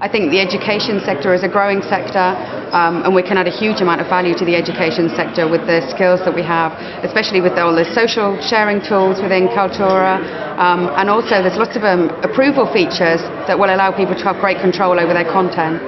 I think the education sector is a growing sector um, and we can add a huge amount of value to the education sector with the skills that we have, especially with all the social sharing tools within Kaltura um, and also there's lots of um, approval features that will allow people to have great control over their content.